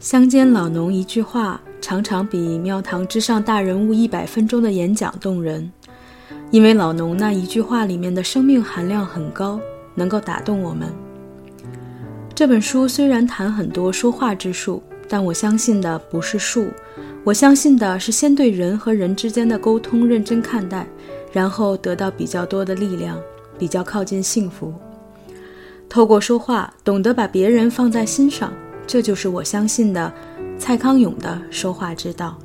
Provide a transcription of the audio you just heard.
乡间老农一句话，常常比庙堂之上大人物一百分钟的演讲动人，因为老农那一句话里面的生命含量很高，能够打动我们。这本书虽然谈很多说话之术，但我相信的不是术，我相信的是先对人和人之间的沟通认真看待，然后得到比较多的力量，比较靠近幸福。透过说话，懂得把别人放在心上。这就是我相信的蔡康永的说话之道。